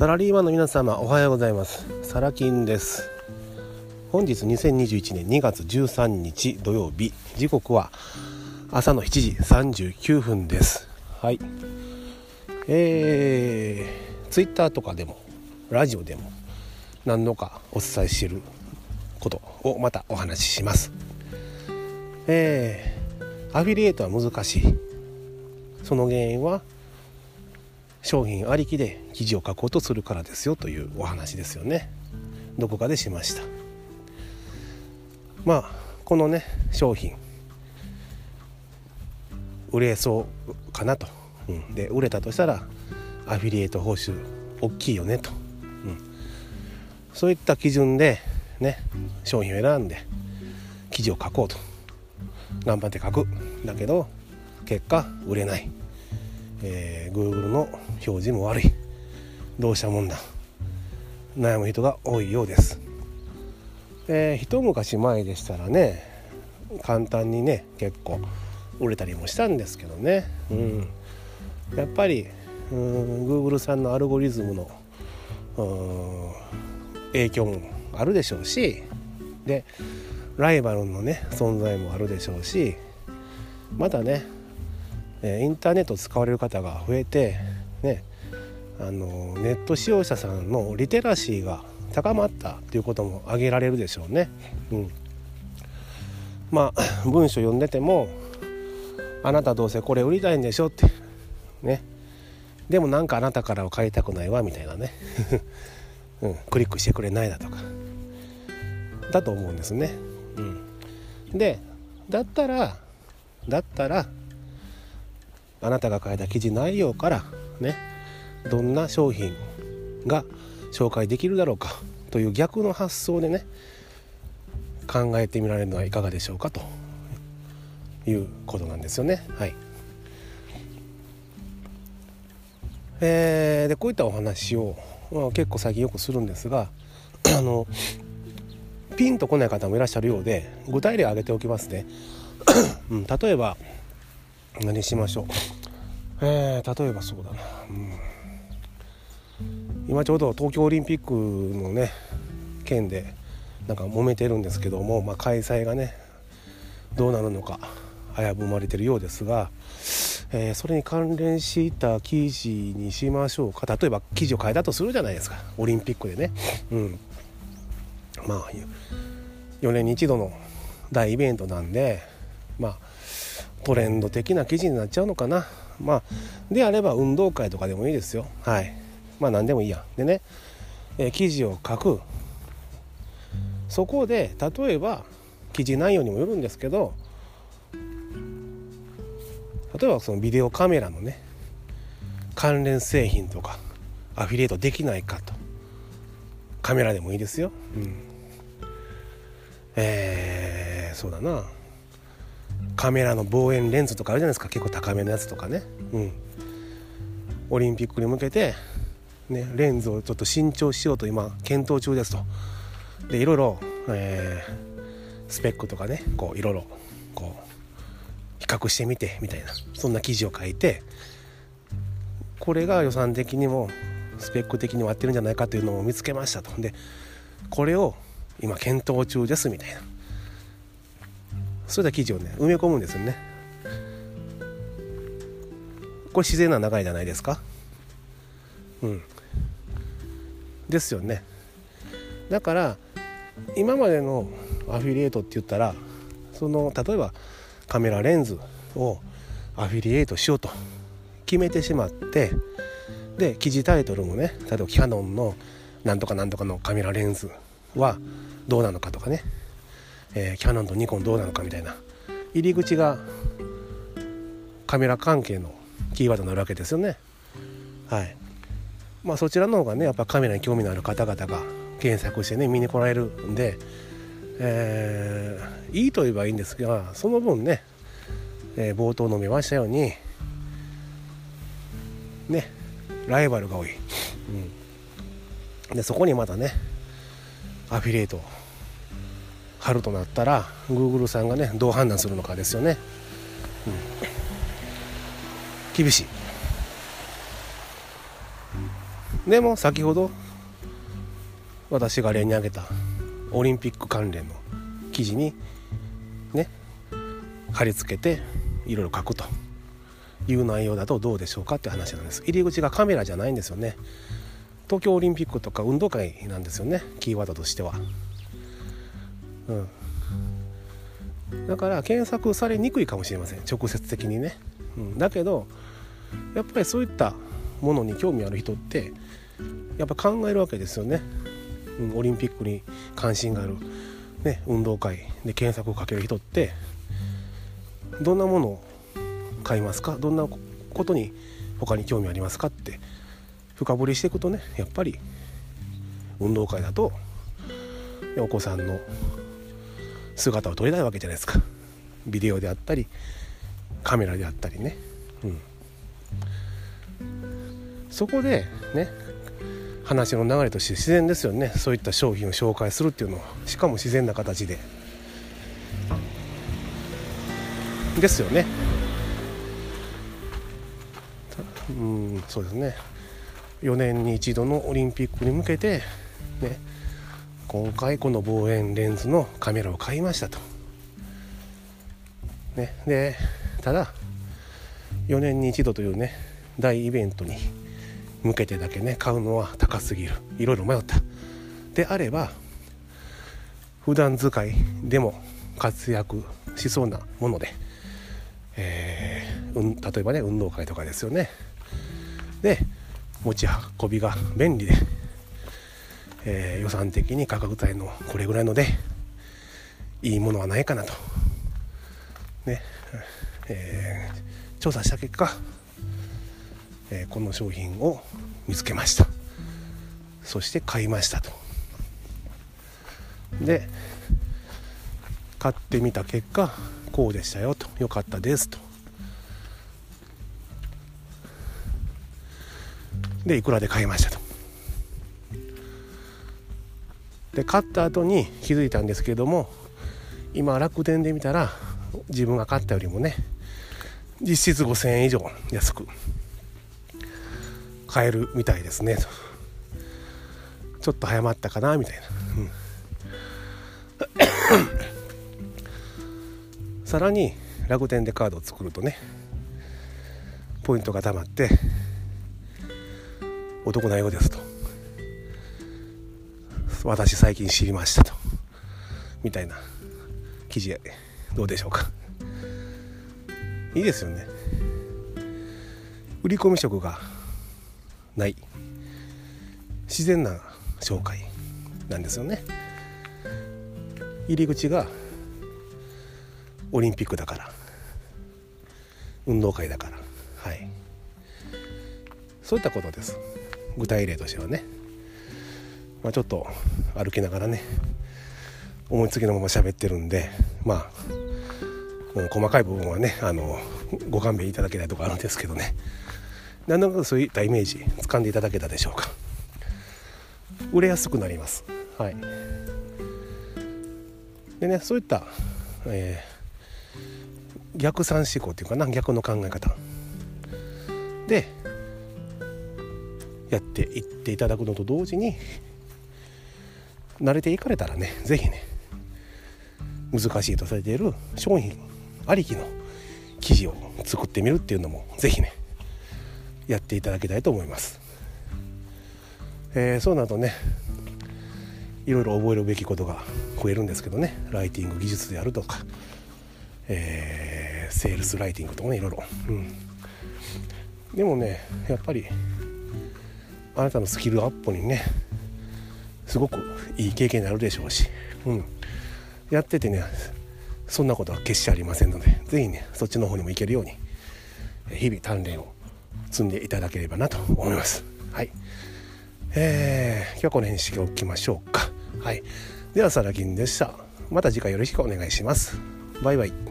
サラリーマンの皆様おはようございます。サラ金です。本日2021年2月13日土曜日。時刻は朝の7時39分です。はい。えー、ツイッターとかでもラジオでも何度かお伝えしていることをまたお話しします。えー、アフィリエイトは難しい。その原因は商品ありきで記事を書こうとするからですよというお話ですよね。どこかでしました。まあこのね商品。売れそうかなと、うん、で売れたとしたらアフィリエイト報酬大きいよねと、うん、そういった基準でね商品を選んで記事を書こうと。頑張って書く。だけど結果売れない。えー、Google の表示も悪い。どうしたもんだ悩む人が多いようです、えー、一昔前でしたらね簡単にね結構売れたりもしたんですけどね、うん、やっぱりうん Google さんのアルゴリズムの影響もあるでしょうしでライバルのね存在もあるでしょうしまだねインターネットを使われる方が増えて、ね、あのネット使用者さんのリテラシーが高まったということも挙げられるでしょうね。うん、まあ 文章読んでても「あなたどうせこれ売りたいんでしょ」ってね。でもなんかあなたからは買いたくないわみたいなね、うん、クリックしてくれないだとか。だと思うんですね。うん、でだったらだったらあなたが書いた記事内容からねどんな商品が紹介できるだろうかという逆の発想でね考えてみられるのはいかがでしょうかということなんですよね。はい、えー、でこういったお話を、まあ、結構最近よくするんですが あのピンとこない方もいらっしゃるようで具体例を挙げておきますね。うん、例えば何しましょうえー、例えばそうだな、うん、今ちょうど東京オリンピックのね件でなんか揉めてるんですけども、まあ、開催がねどうなるのか危ぶまれてるようですが、えー、それに関連した記事にしましょうか。例えば記事を変えたとするじゃないですか。オリンピックでね、うん、まあ4年に一度の大イベントなんでまあトレンド的な記事になっちゃうのかな。まあであれば運動会とかでもいいですよ。はい。まあ何でもいいや。でね、えー、記事を書く。そこで例えば記事内容にもよるんですけど例えばそのビデオカメラのね関連製品とかアフィリエイトできないかと。カメラでもいいですよ、うん、えー、そうだな。カメラの望遠レンズとかあるじゃないですか。結構高めのやつとかね。うん。オリンピックに向けてねレンズをちょっと新調しようと今検討中ですと。でいろいろ、えー、スペックとかねこういろいろこう比較してみてみたいなそんな記事を書いてこれが予算的にもスペック的にも合ってるんじゃないかというのを見つけましたと。でこれを今検討中ですみたいな。そういった記事をね埋め込むんですよね。これ自然な流れじゃないですか？うん。ですよね。だから今までのアフィリエイトって言ったらその例えばカメラレンズをアフィリエイトしようと決めてしまってで記事タイトルもね例えばキャノンのなんとかなんとかのカメラレンズはどうなのかとかね。えー、キャノンとニコンどうなのかみたいな。入り口がカメラ関係のキーワードになるわけですよね。はい。まあ、そちらの方がねやっぱカメラに興味のある方々が検索してね見に来られるんで、えー、いいと言えばいいんですがその分ね、えー、冒頭述べましたようにねライバルが多い、うん、でそこにまたねアフィリエイト貼るとなったら Google さんがねどう判断するのかですよね、うん、厳しい。でも先ほど私が例に挙げたオリンピック関連の記事にね貼り付けていろいろ書くと。いう内容だとどうでしょうかって話なんです。入り口がカメラじゃないんですよね。東京オリンピックとか運動会なんですよね。キーワードとしては。うん。だから検索されにくいかもしれません。直接的にね、うん、だけどやっぱりそういったものに興味ある人ってやっぱ考えるわけですよね、うん、オリンピックに関心がある、ね、運動会で検索をかける人ってどんなものを買いますか？どんなことに他に興味ありますかって深掘りしていくとねやっぱり運動会だとお子さんの姿を撮りたいわけじゃないですか。ビデオであったりカメラであったりね、うん、そこでね話の流れとして自然ですよね。そういった商品を紹介するっていうのはしかも自然な形で。ですよね。うんそうですね。4年に一度のオリンピックに向けてね。今回この望遠レンズのカメラを買いましたと。ね、でただ4年に一度というね大イベントに向けてだけね買うのは高すぎる。いろいろ迷った。であれば普段使いでも活躍しそうなもので、えー、例えばね運動会とかですよね。で持ち運びが便利でえー、予算的に価格帯のこれぐらいのでいいものはないかなと、ね。えー、調査した結果、えー、この商品を見つけました。そして買いましたと。で買ってみた結果こうでしたよと。良かったですと。でいくらで買いましたと。で買った後に気づいたんですけれども今楽天で見たら自分が買ったよりもね実質5000円以上安く買えるみたいですね。ちょっと早まったかなみたいな、うん、さらに楽天でカードを作るとねポイントがたまってお得なようですと。私最近知りましたと。みたいな記事どうでしょうか。いいですよね。売り込み職がない。自然な紹介なんですよね。入り口がオリンピックだから。運動会だから。はい。そういったことです。具体例としてはね。まあ、ちょっと歩きながらね思いつきのまま喋ってるんでまあ、細かい部分はねあのご勘弁いただけないとこあるんですけどね。何となくそういったイメージ掴んでいただけたでしょうか。売れやすくなります。はい。でねそういった、えー、逆算思考っていうかな逆の考え方。でやっていっていただくのと同時に慣れていかれたらね是非ね難しいとされている商品ありきの記事を作ってみるっていうのも是非ねやっていただきたいと思います、えー、そうなるとねいろいろ覚えるべきことが増えるんですけどねライティング技術であるとか、えー、セールスライティングとかねいろいろ、うん、でもねやっぱりあなたのスキルアップにねすごくいい経験になるでしょうし、うん、やっててねそんなことは決してありませんので是非ねそっちの方にも行けるように日々鍛錬を積んでいただければなと思います。はい。えー、今日はこの辺にしておきましょうか。はい。ではサラ金でした。また次回よろしくお願いします。バイバイ。